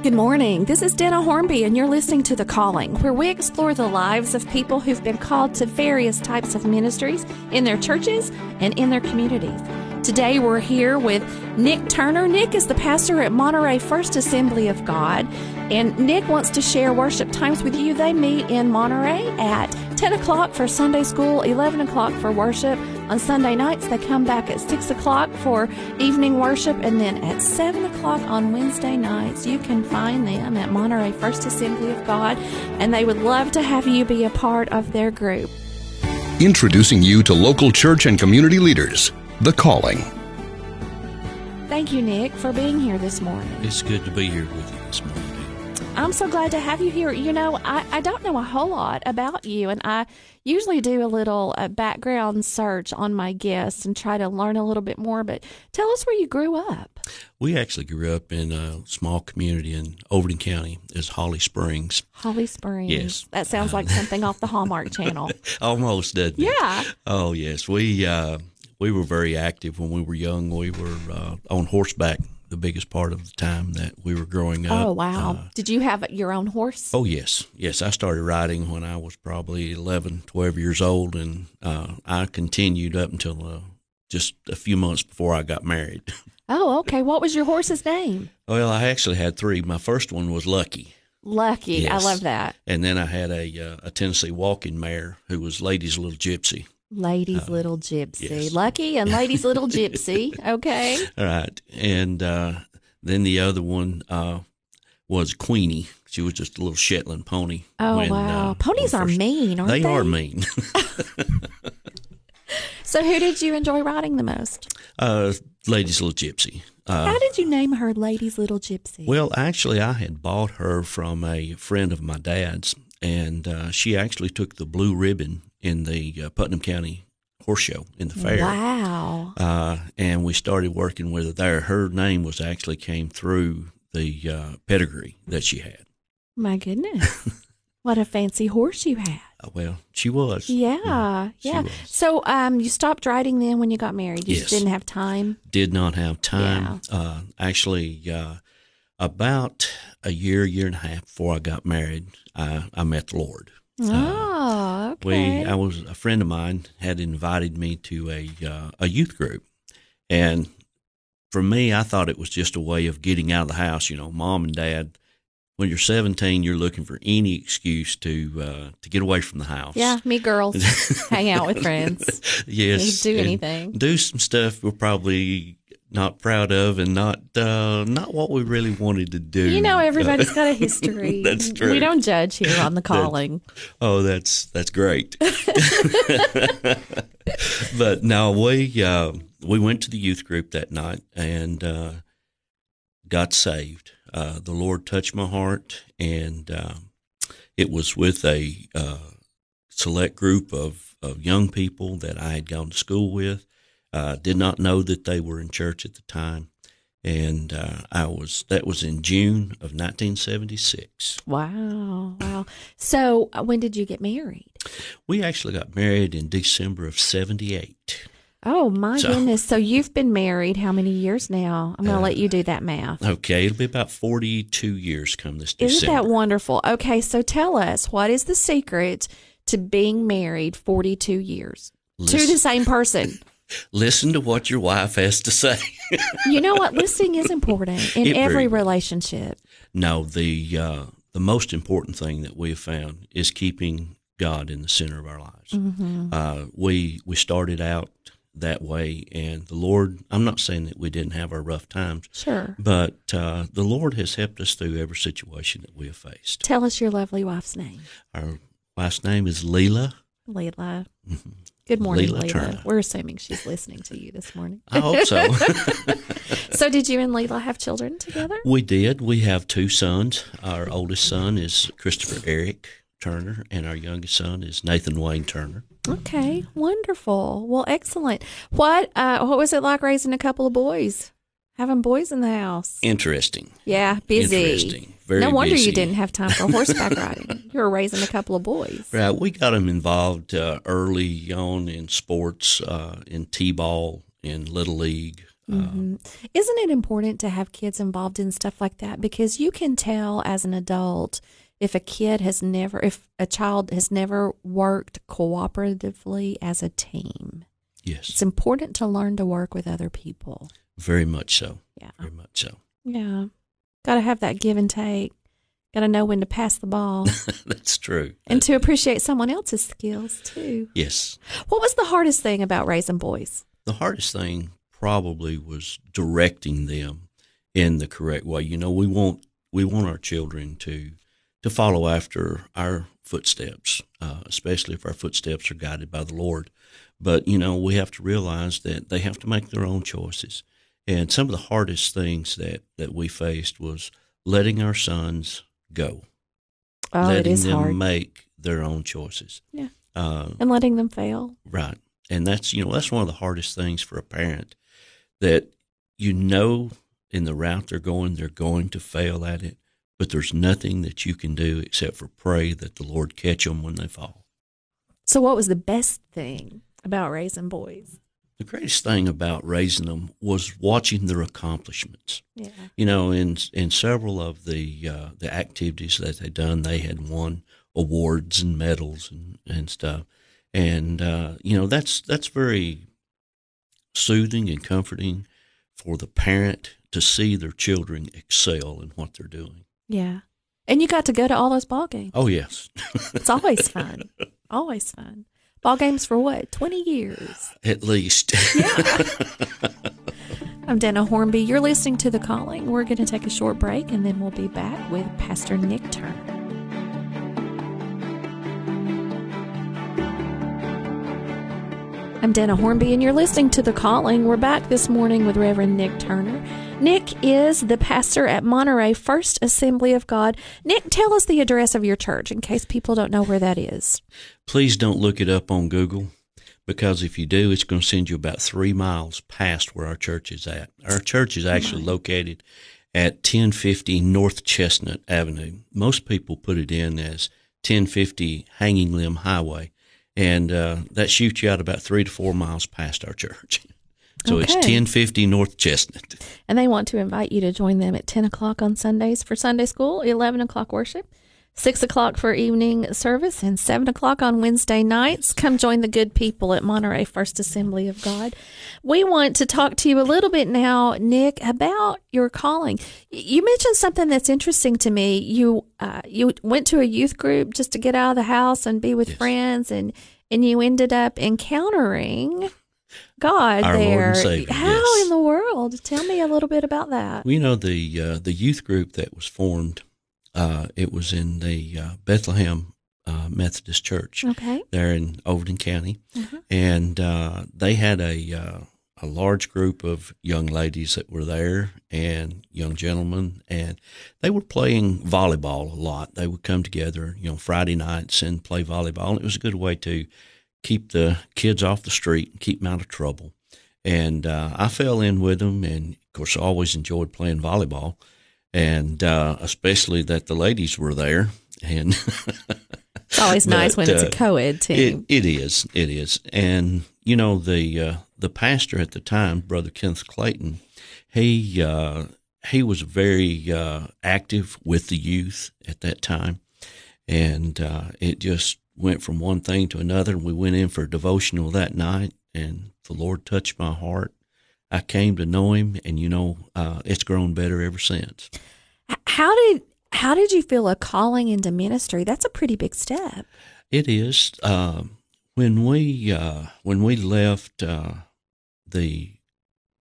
Good morning. This is Denna Hornby, and you're listening to The Calling, where we explore the lives of people who've been called to various types of ministries in their churches and in their communities. Today we're here with Nick Turner. Nick is the pastor at Monterey First Assembly of God, and Nick wants to share worship times with you. They meet in Monterey at 10 o'clock for Sunday school, 11 o'clock for worship. On Sunday nights, they come back at 6 o'clock for evening worship, and then at 7 o'clock on Wednesday nights, you can find them at Monterey First Assembly of God, and they would love to have you be a part of their group. Introducing you to local church and community leaders. The Calling. Thank you, Nick, for being here this morning. It's good to be here with you this morning. I'm so glad to have you here. You know, I, I don't know a whole lot about you, and I usually do a little uh, background search on my guests and try to learn a little bit more. But tell us where you grew up. We actually grew up in a small community in Overton County. It's Holly Springs. Holly Springs. Yes. That sounds like something off the Hallmark Channel. Almost, doesn't it? Yeah. Oh, yes. We uh, we were very active when we were young. We were uh, on horseback the biggest part of the time that we were growing up. Oh, wow. Uh, Did you have your own horse? Oh, yes. Yes, I started riding when I was probably 11, 12 years old, and uh, I continued up until uh, just a few months before I got married. Oh, okay. What was your horse's name? well, I actually had three. My first one was Lucky. Lucky. Yes. I love that. And then I had a uh, a Tennessee walking mare who was Lady's Little Gypsy. Lady's Little Gypsy. Uh, yes. Lucky and Lady's Little Gypsy. Okay. All right. And uh, then the other one uh, was Queenie. She was just a little Shetland pony. Oh, when, wow. uh, Ponies are first- mean, aren't They they? are mean. So, who did you enjoy riding the most? uh, Lady's Little Gypsy. Uh, How did you name her Lady's Little Gypsy? well, actually, I had bought her from a friend of my dad's, and uh, she actually took the blue ribbon in the uh, Putnam County Horse Show in the fair. Wow. uh, and we started working with her there. Her name was actually came through the uh, pedigree that she had. My goodness. what a fancy horse you had. Uh, well, she was. Yeah. she Yeah. was. So, um, you stopped riding then when you got married. You just Yes. didn't have time. Did not have time. Uh, actually, uh, about a year, year and a half before I got married, I, I met the Lord. Oh, okay. We, I was a friend of mine had invited me to a uh, a youth group, and for me, I thought it was just a way of getting out of the house. You know, mom and dad. When you're 17, you're looking for any excuse to uh, to get away from the house. yeah, me girls hang out with friends. yes. do anything. Do some stuff we're probably not proud of, and not uh, not what we really wanted to do. You know, everybody's got a history. That's true. We don't judge here on the calling. Oh, that's that's great. but no, we uh, we went to the youth group that night and uh, got saved. Uh, the Lord touched my heart, and uh, it was with a uh, select group of, of young people that I had gone to school with. Uh, did not know that they were in church at the time, and uh, I was that was in June of 1976. Wow. Wow. So, uh, when did you get married? We actually got married in December of 78. Oh, my So- goodness. So, you've been married how many years now? I'm going to Uh, let you do that math. Okay, it'll be about 42 years come this December. Isn't that wonderful? Okay, so tell us what is the secret to being married 42 years to the same person? Listen to what your wife has to say. you know what? Listening is important in It every much- relationship. no, the uh, the most important thing that we have found is keeping God in the center of our lives. Mm-hmm. Uh, we we started out that way, and the Lord. I'm not saying that we didn't have our rough times, Sure. but uh, the Lord has helped us through every situation that we have faced. Tell us your lovely wife's name, Our last name is Leela. Leila. Good morning, Leila Leila. Turner. We're assuming she's listening to you this morning. I hope so. So, did you and Leila have children together? We did. We have two sons. Our oldest son is Christopher Eric Turner, and our youngest son is Nathan Wayne Turner. Okay, wonderful. Well, excellent. What uh, what was it like raising a couple of boys? Having boys in the house? Interesting. Yeah, busy. Interesting. Very no wonder busy. you didn't have time for horseback riding. You were raising a couple of boys. Right. We got them involved uh, early on in sports, uh, in t-ball, in little league. hmm Isn't it important to have kids involved in stuff like that? Because you can tell as an adult if a kid has never, if a child has never worked cooperatively as a team. Yes, It's important to learn to work with other people. Very much so. Yeah. Very much so. Yeah. Got to have that give and take. Got to know when to pass the ball That's true. and to appreciate someone else's skills too. yes, What was the hardest thing about raising boys? the hardest thing probably was directing them in the correct way. You know, we want we want our children to to follow after our footsteps, uh, especially if our footsteps are guided by the Lord. But you know, we have to realize that they have to make their own choices. And some of the hardest things that that we faced was letting our sons go, Oh, letting them hard. make their own choices. Yeah. Uh, And letting them fail. Right. And that's, you know, that's one of the hardest things for a parent that you know in the route they're going, they're going to fail at it, but there's nothing that you can do except for pray that the Lord catch them when they fall. So, what was the best thing about raising boys? The greatest thing about raising them was watching their accomplishments. Yeah. You know, in in several of the uh, the activities that they'd done, they had won awards and medals and, and stuff. And uh, you know, that's that's very soothing and comforting for the parent to see their children excel in what they're doing. Yeah. And you got to go to all those ball games. Oh yes, It's always fun. always fun. Ball games for what? 20 years. at least. Yeah. I'm Denna Hornby. You're listening to The Calling. We're going to take a short break and then we'll be back with Pastor Nick Turner. I'm Denna Hornby, and you're listening to The Calling. We're back this morning with Reverend Nick Turner. Nick is the pastor at Monterey First Assembly of God. Nick, tell us the address of your church in case people don't know where that is. Please don't look it up on Google because if you do, it's going to send you about three miles past where our church is at. Our church is actually located at 1050 North Chestnut Avenue. Most people put it in as 1050 Hanging Limb Highway, and uh, that shoots you out about three to four miles past our church. So it's 1050 North Chestnut. And they want to invite you to join them at 10 o'clock on Sundays for Sunday school, 11 o'clock worship, 6 o'clock for evening service, and 7 o'clock on Wednesday nights. Come join the good people at Monterey First Assembly of God. We want to talk to you a little bit now, Nick, about your calling. You mentioned something that's interesting to me. You uh, you went to a youth group just to get out of the house and be with Yes. friends, and, and you ended up encountering God Our there. Savior, How yes. in the world? Tell me a little bit about that. We know the uh, the youth group that was formed. Uh, it was in the uh, Bethlehem uh, Methodist Church Okay. there in Overton County, Mhm. and uh, they had a uh, a large group of young ladies that were there and young gentlemen, and they were playing volleyball a lot. They would come together, you know, Friday nights and play volleyball. And it was a good way to keep the kids off the street and keep them out of trouble. And uh, I fell in with them, and of course, I always enjoyed playing volleyball, and uh, especially that the ladies were there. And It's always nice But, when it's a uh, co-ed it, team. it is, it is, and you know the uh, the pastor at the time, Brother Kenneth Clayton, he uh, he was very uh, active with the youth at that time, and uh, it just went from one thing to another. And we went in for a devotional that night, and the Lord touched my heart. I came to know Him, and you know, uh, it's grown better ever since. How did how did you feel a calling into ministry? That's a pretty big step. It is. Um, when we uh, when we left uh, the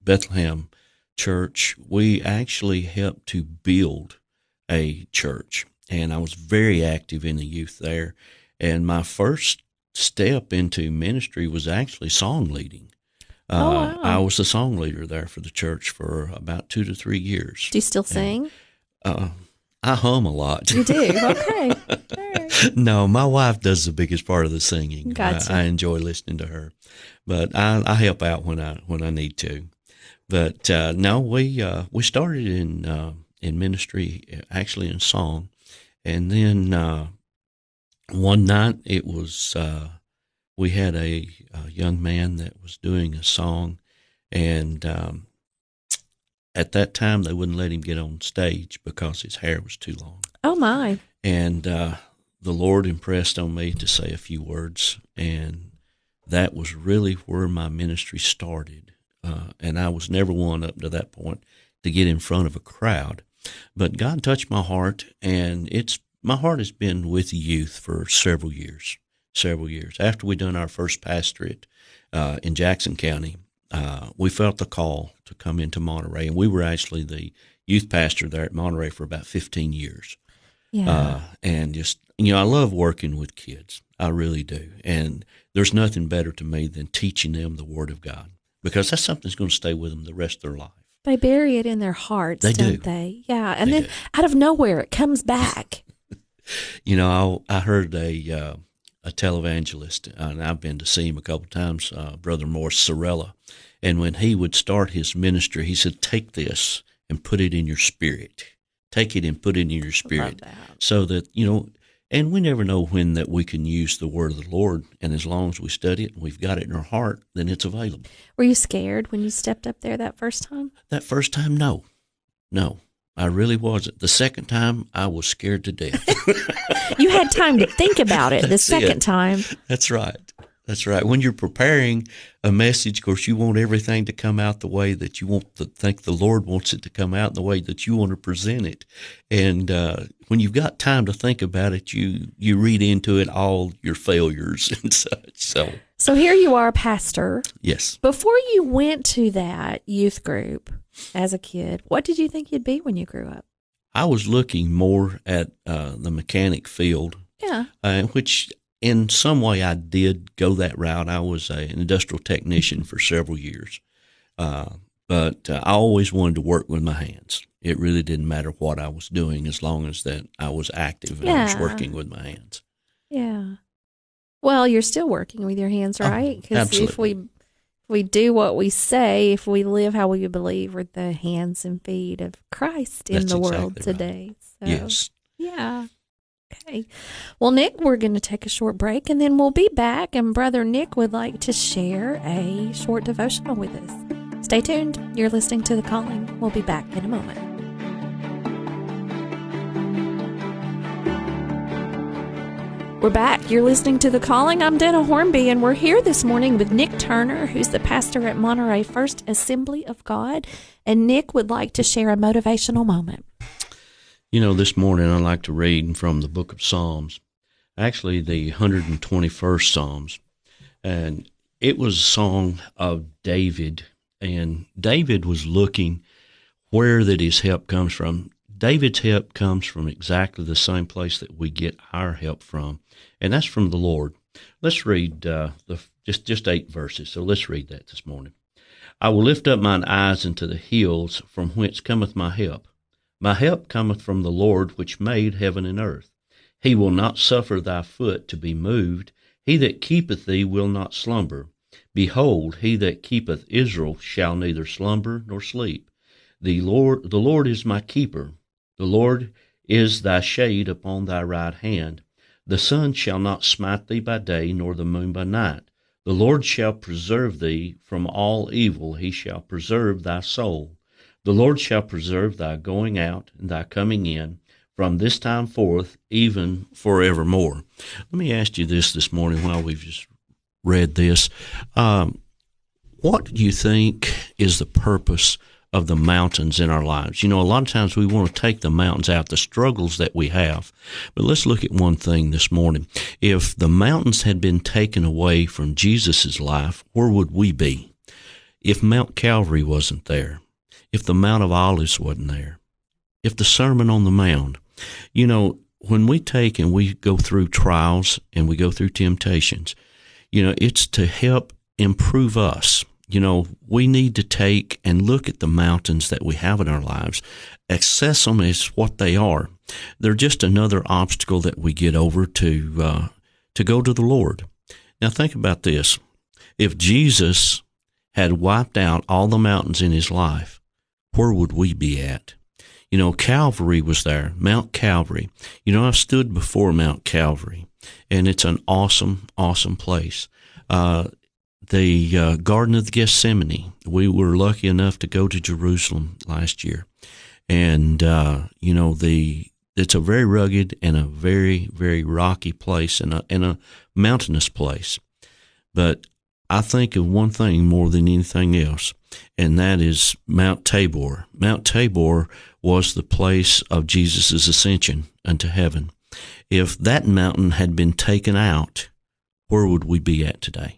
Bethlehem church, we actually helped to build a church, and I was very active in the youth there. And my first step into ministry was actually song leading. Uh, Oh, wow. I was the song leader there for the church for about two to three years. Do you still sing? Uh, I hum a lot. You do. Okay. Right. no, my wife does the biggest part of the singing. Gotcha. I, I enjoy listening to her, but I, I help out when I when I need to. But uh, no, we uh, we started in uh, in ministry uh, actually in song, and then uh, one night it was uh, we had a, a young man that was doing a song, and um, at that time they wouldn't let him get on stage because his hair was too long. Oh my! And uh, the Lord impressed on me to say a few words, and that was really where my ministry started. Uh, and I was never one up to that point to get in front of a crowd, but God touched my heart, and it's my heart has been with youth for several years. Several years after we done our first pastorate uh, in Jackson County, uh, we felt the call to come into Monterey, and we were actually the youth pastor there at Monterey for about 15 years. Yeah. Uh, and just, you know, I love working with kids. I really do. And there's nothing better to me than teaching them the Word of God because that's something that's going to stay with them the rest of their life. They bury it in their hearts, They don't do. they? Yeah. And They then do. out of nowhere, it comes back. You know, I, I heard a uh, a televangelist, and I've been to see him a couple times, uh, Brother Morris Cerullo. And when he would start his ministry, he said, "Take this and put it in your spirit. Take it and put it in your spirit, that. so that you know." And we never know when that we can use the word of the Lord. And as long as we study it and we've got it in our heart, then it's available. Were you scared when you stepped up there that first time? That first time, no, no, I really wasn't. The second time, I was scared to death. You had time to think about it the That's it. second time. That's right. That's right. When you're preparing a message, of course, you want everything to come out the way that you want to think the Lord wants it to come out, in the way that you want to present it. And uh, when you've got time to think about it, you you read into it all your failures and such. So, So here you are, pastor. yes, Before you went to that youth group as a kid, what did you think you'd be when you grew up? I was looking more at uh, the mechanic field Yeah. uh, which in some way I did go that route. I was a, an industrial technician for several years, uh, but uh, I always wanted to work with my hands. It really didn't matter what I was doing as long as that I was active and I was working with my hands. Yeah. Well, you're still working with your hands, Oh, right? Because if we if we do what we say, if we live how we believe, we're the hands and feet of Christ in That's the world exactly right. today. So, Yes. Yeah. Okay. Well, Nick, we're going to take a short break and then we'll be back. And Brother Nick would like to share a short devotional with us. Stay tuned. You're listening to The Calling. We'll be back in a moment. We're back. You're listening to The Calling. I'm Denna Hornby, and we're here this morning with Nick Turner, who's the pastor at Monterey First Assembly of God. And Nick would like to share a motivational moment. You know, this morning I'd like to read from the book of Psalms, actually the 121st Psalms. And it was a song of David. And David was looking where that his help comes from. David's help comes from exactly the same place that we get our help from, and that's from the Lord. Let's read uh, the just just eight verses. So let's read that this morning. I will lift up mine eyes into the hills, from whence cometh my help. My help cometh from the Lord which made heaven and earth. He will not suffer thy foot to be moved. He that keepeth thee will not slumber. Behold, he that keepeth Israel shall neither slumber nor sleep. The Lord, the Lord is my keeper. The Lord is thy shade upon thy right hand. The sun shall not smite thee by day, nor the moon by night. The Lord shall preserve thee from all evil. He shall preserve thy soul. The Lord shall preserve thy going out and thy coming in from this time forth, even forevermore. Let me ask you this this morning while we've just read this. Um, what do you think is the purpose of the mountains in our lives? You know, a lot of times we want to take the mountains out, the struggles that we have. But let's look at one thing this morning. If the mountains had been taken away from Jesus' life, where would we be? If Mount Calvary wasn't there, if the Mount of Olives wasn't there, if the Sermon on the Mount, you know, when we take and we go through trials and we go through temptations, you know, it's to help improve us. You know, we need to take and look at the mountains that we have in our lives, assess them as what they are. They're just another obstacle that we get over to uh, to go to the Lord. Now, think about this: if Jesus had wiped out all the mountains in his life, where would we be at? You know, Calvary was there, Mount Calvary. You know, I've stood before Mount Calvary, and it's an awesome, awesome place. Uh, the uh, Garden of Gethsemane. We were lucky enough to go to Jerusalem last year, and uh, you know the it's a very rugged and a very very rocky place and a and a mountainous place. But I think of one thing more than anything else, and that is Mount Tabor. Mount Tabor was the place of Jesus' ascension unto heaven. If that mountain had been taken out, where would we be at today?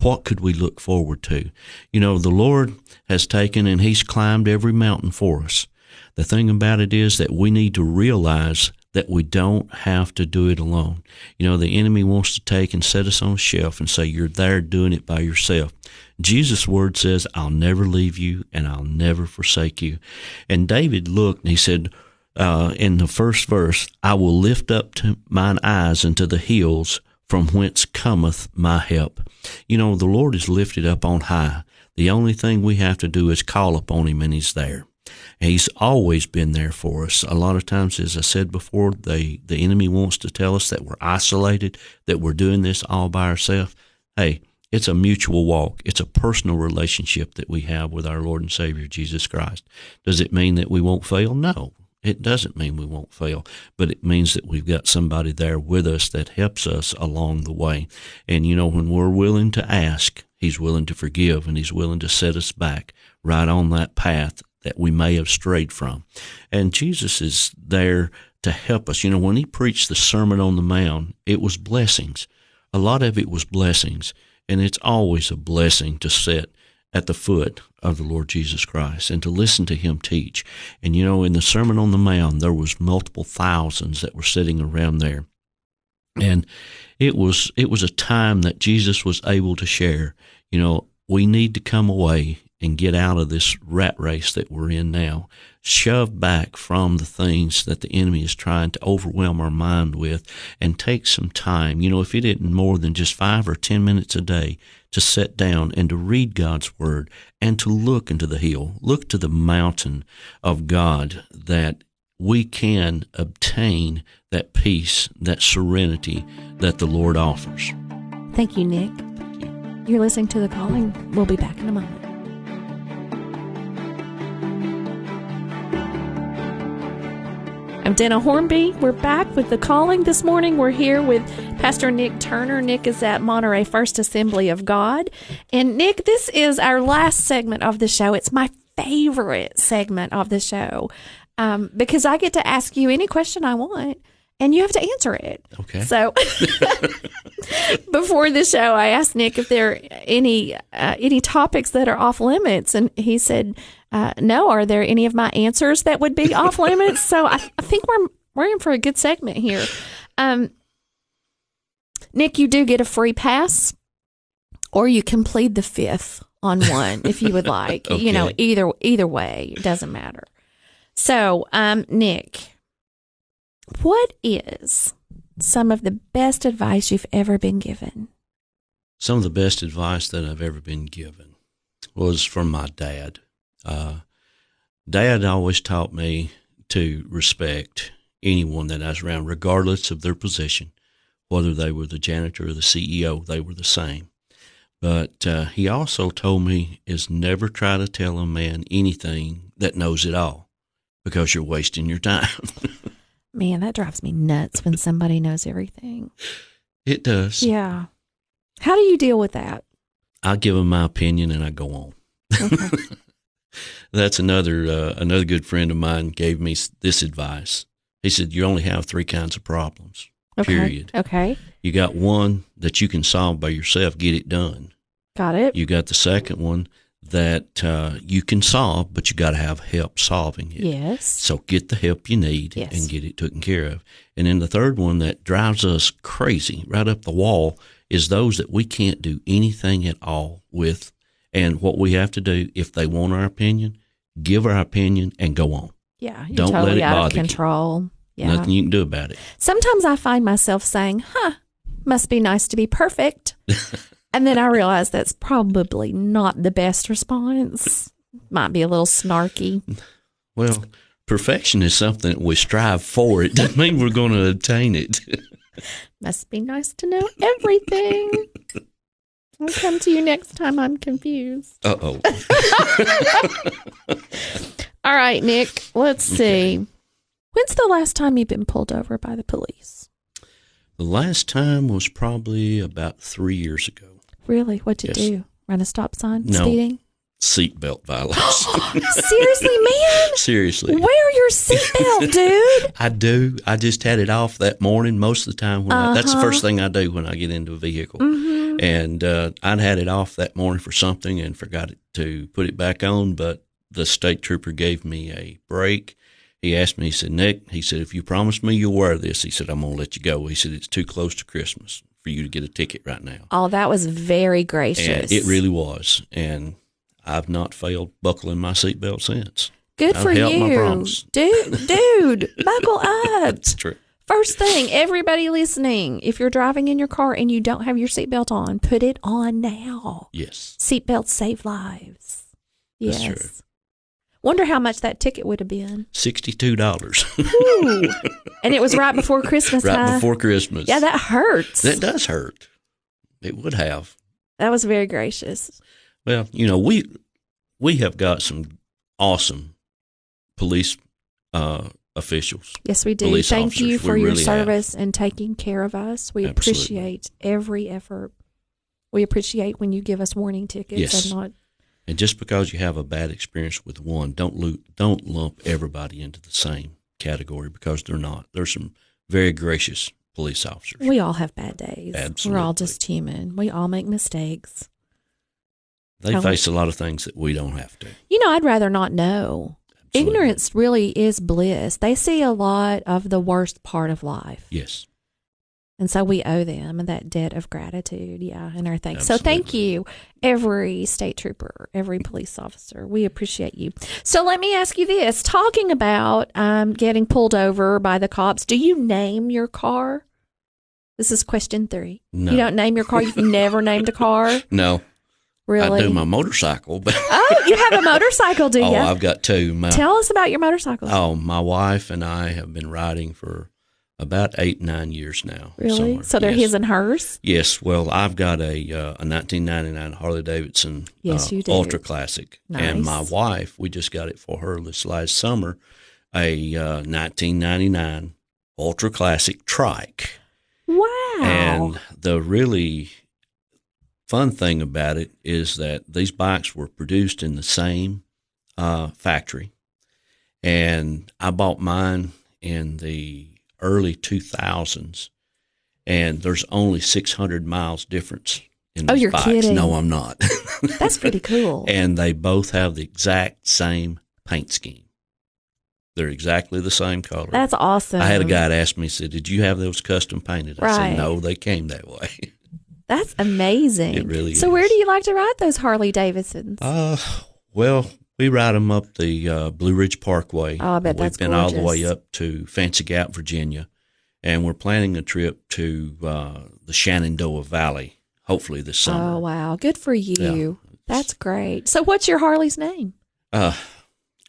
What could we look forward to? You know, the Lord has taken and He's climbed every mountain for us. The thing about it is that we need to realize that we don't have to do it alone. You know, the enemy wants to take and set us on a shelf and say, You're there doing it by yourself. Jesus' word says, I'll never leave you and I'll never forsake you. And David looked and he said, uh, in the first verse, I will lift up mine eyes into the hills from whence cometh my help. You know, the Lord is lifted up on high. The only thing we have to do is call upon him and he's there. He's always been there for us. A lot of times, as I said before, the, the enemy wants to tell us that we're isolated, that we're doing this all by ourselves. Hey, it's a mutual walk. It's a personal relationship that we have with our Lord and Savior, Jesus Christ. Does it mean that we won't fail? No. It doesn't mean we won't fail, but it means that we've got somebody there with us that helps us along the way. And you know, when we're willing to ask, He's willing to forgive and He's willing to set us back right on that path that we may have strayed from. And Jesus is there to help us. You know, when he preached the Sermon on the Mount, it was blessings. A lot of it was blessings. And it's always a blessing to sit at the foot of the Lord Jesus Christ and to listen to him teach. And you know, in the Sermon on the Mount, there was multiple thousands that were sitting around there. And it was it was a time that Jesus was able to share. You know, we need to come away and get out of this rat race that we're in now. Shove back from the things that the enemy is trying to overwhelm our mind with and take some time. You know, if it isn't more than just five or ten minutes a day to sit down and to read God's Word and to look into the hill, look to the mountain of God that we can obtain that peace, that serenity that the Lord offers. Thank you, Nick. You're listening to The Calling. We'll be back in a moment. I'm Denna Hornby. We're back with The Calling this morning. We're here with Pastor Nick Turner. Nick is at Monterey First Assembly of God. And Nick, this is our last segment of the show. It's my favorite segment of the show um, because I get to ask you any question I want and you have to answer it. Okay. So before the show, I asked Nick if there are any uh, any topics that are off limits, and he said uh, no. Are there any of my answers that would be off limits? So I, I, think we're we're in for a good segment here. Um, Nick, you do get a free pass, or you can plead the fifth on one if you would like. okay. You know, either either way, it doesn't matter. So, um, Nick what is some of the best advice you've ever been given? Some of the best advice that I've ever been given was from my dad. Uh, dad always taught me to respect anyone that I was around, regardless of their position, whether they were the janitor or the CEO, they were the same. But uh, he also told me is never try to tell a man anything that knows it all because you're wasting your time. Man, that drives me nuts when somebody knows everything. It does. Yeah. How do you deal with that? I give them my opinion and I go on. Okay. That's another uh, another good friend of mine gave me this advice. He said you only have three kinds of problems. Okay. Period. Okay. You got one that you can solve by yourself, get it done. Got it. You got the second one that uh, you can solve, but you got to have help solving it. Yes. So get the help you need yes. and get it taken care of. And then the third one that drives us crazy right up the wall is those that we can't do anything at all with. And what we have to do, if they want our opinion, give our opinion and go on. Yeah. Don't totally let it out bother of control. You. Yeah. Nothing you can do about it. Sometimes I find myself saying, huh, must be nice to be perfect. And then I realized that's probably not the best response. Might be a little snarky. Well, perfection is something that we strive for. It doesn't mean we're going to obtain it. Must be nice to know everything. I'll come to you next time I'm confused. Uh oh. All right, Nick, let's see. When's the last time you've been pulled over by the police? The last time was probably about three years ago. Really? What'd you Yes. do? Run a stop sign? No. Speeding? Seatbelt violation. Seriously, man? Seriously. Wear your seatbelt, dude. I do. I just had it off that morning. Most of the time, when I, that's the Uh-huh. first thing I do when I get into a vehicle. hmm And uh, I'd had it off that morning for something and forgot it, to put it back on. But the state trooper gave me a break. He asked me, he said, Nick, he said, if you promise me you'll wear this, he said, I'm going to let you go. He said, it's too close to Christmas for you to get a ticket right now. Oh, that was very gracious. And it really was. And I've not failed buckling my seatbelt since. good I've for you, dude. Dude, buckle up. That's true. First thing, everybody listening, if you're driving in your car and you don't have your seatbelt on, put it on now. Yes. Seatbelts save lives. That's Yes. Wonder how much that ticket would have been. $62 and it was right before Christmas, right huh? before Christmas. Yeah, that hurts. That does hurt. It would have. That was very gracious. Well, you know, we we have got some awesome police uh, officials. Yes, we do. Police Thank you officers, we for your really have. service and taking care of us. We Absolutely. appreciate every effort. We appreciate when you give us warning tickets Yes. and not And just because you have a bad experience with one, don't lo- don't lump everybody into the same category because they're not. There's some very gracious police officers. we all have bad days. Absolutely. We're all just human. We all make mistakes. they how- face a lot of things that we don't have to. You know, I'd rather not know. Absolutely. Ignorance really is bliss. They see a lot of the worst part of life. Yes. And so we owe them that debt of gratitude, yeah, and our thanks. So thank you, every state trooper, every police officer. We appreciate you. So let me ask you this: talking about um, getting pulled over by the cops, do you name your car? This is question three. No. You don't name your car. You've never named a car, No. really? I do my motorcycle, but oh, you have a motorcycle, do you? oh. I've got two. My, Tell us about your motorcycle. Oh, my wife and I have been riding for about eight, nine years now. really? somewhere. So they're yes. his and hers. Yes. Well, I've got a uh, a 1999 Harley Davidson Yes, uh. Ultra Classic, and my wife, we just got it for her this last summer, a uh, 1999 Ultra Classic Trike. Wow. And the really fun thing about it is that these bikes were produced in the same uh, factory. And I bought mine in the early 2000s, and there's only 600 miles difference in Oh, these you're bikes. kidding. No, I'm not. That's pretty cool. and they both have the exact same paint scheme. They're exactly the same color. That's awesome. I had a guy ask me, he said, Did you have those custom painted? I said, No, they came that way. That's amazing. It really So where do you like to ride those Harley Davidsons? uh, well, we ride them up the uh, Blue Ridge Parkway. Oh, I bet We've that's been all the way up to Fancy Gap, Virginia, and we're planning a trip to uh, the Shenandoah Valley, hopefully this summer. Oh wow, good for you. Yeah. That's great. So what's your Harley's name? Uh,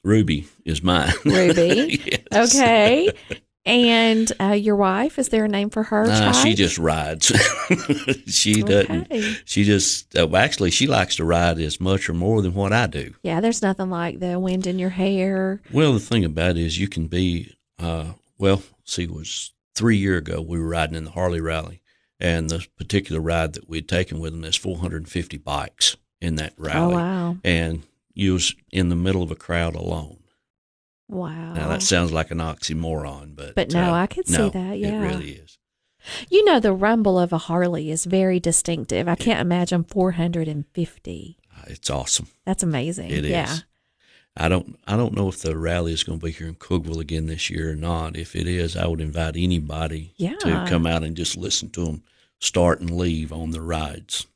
Ruby is mine. Ruby. Yes. Okay. and uh, your wife, is there a name for her? Nah, she just rides. she doesn't. Okay. She just uh, well, actually she likes to ride as much or more than what I do. Yeah, there's nothing like the wind in your hair. Well, the thing about it is you can be. Uh, well, see, it was three year ago we were riding in the Harley Rally, and the particular ride that we'd taken with them, there's 450 bikes in that rally, Oh wow. and you was in the middle of a crowd alone. Wow. Now that sounds like an oxymoron, but But no, uh, I could see no, that, yeah. it really is. you know the rumble of a Harley is very distinctive. I can't imagine 450. Uh, It's awesome. That's amazing. It is. yeah. I don't. I don't know if the rally is going to be here in Cookeville again this year or not. If it is, I would invite anybody Yeah. to come out and just listen to them start and leave on the rides.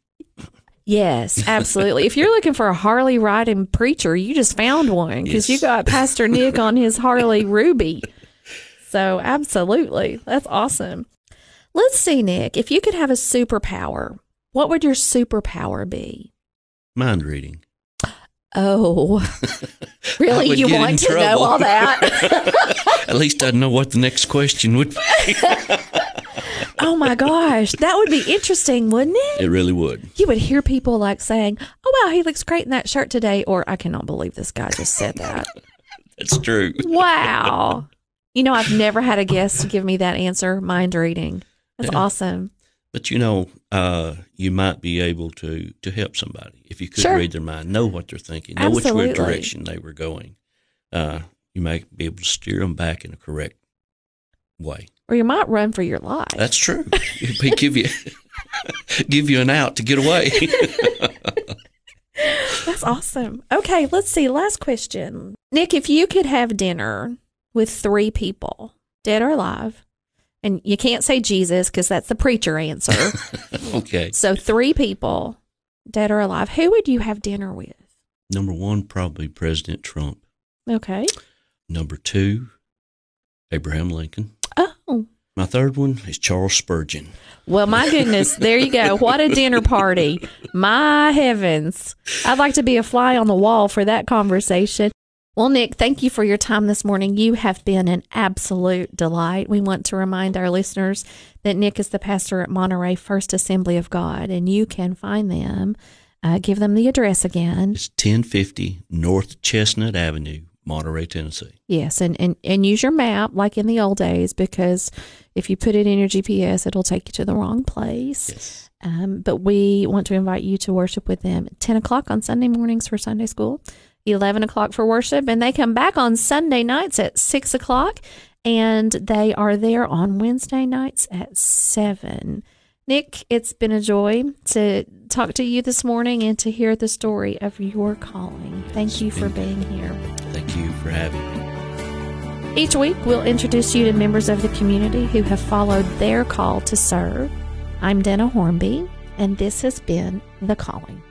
Yes, absolutely. if you're looking for a Harley riding preacher, you just found one because you got Pastor Nick on his Harley Ruby. So, absolutely. That's awesome. Let's see, Nick. If you could have a superpower, what would your superpower be? Mind reading. Oh, really? You want to know all that? At least I'd know what the next question would be. Oh my gosh, that would be interesting, wouldn't it? It really would. You would hear people like saying, "Oh wow, he looks great in that shirt today," or "I cannot believe this guy just said that." That's true. wow. You know, I've never had a guest give me that answer. Mind reading. That's Yeah. awesome. But you know, uh, you might be able to to help somebody if you could Sure. read their mind, know what they're thinking, know which Absolutely. way direction they were going. Uh, you might be able to steer them back in a correct way. Or you might run for your life. That's true. He give you give you an out to get away. That's awesome. Okay, let's see. Last question. Nick, if you could have dinner with three people, dead or alive, and you can't say Jesus because that's the preacher answer. okay. so, three people, dead or alive, who would you have dinner with? Number one, probably President Trump. Okay. Number two, Abraham Lincoln. Oh, My third one is Charles Spurgeon. well, my goodness. There you go. What a dinner party. My heavens. I'd like to be a fly on the wall for that conversation. Well, Nick, thank you for your time this morning. You have been an absolute delight. We want to remind our listeners that Nick is the pastor at Monterey First Assembly of God, and you can find them. Uh, give them the address again. It's 1050 North Chestnut Avenue, Monterey, Tennessee. Yes, and, and, and use your map like in the old days because if you put it in your GPS, it'll take you to the wrong place. Yes. Um, but we want to invite you to worship with them at 10 o'clock on Sunday mornings for Sunday school, 11 o'clock for worship, and they come back on Sunday nights at 6 o'clock, and they are there on Wednesday nights at 7. Nick, it's been a joy to talk to you this morning and to hear the story of your calling. Thank you for being here. Thank you for having me. Each week, we'll introduce you to members of the community who have followed their call to serve. I'm Denna Hornby, and this has been The Calling.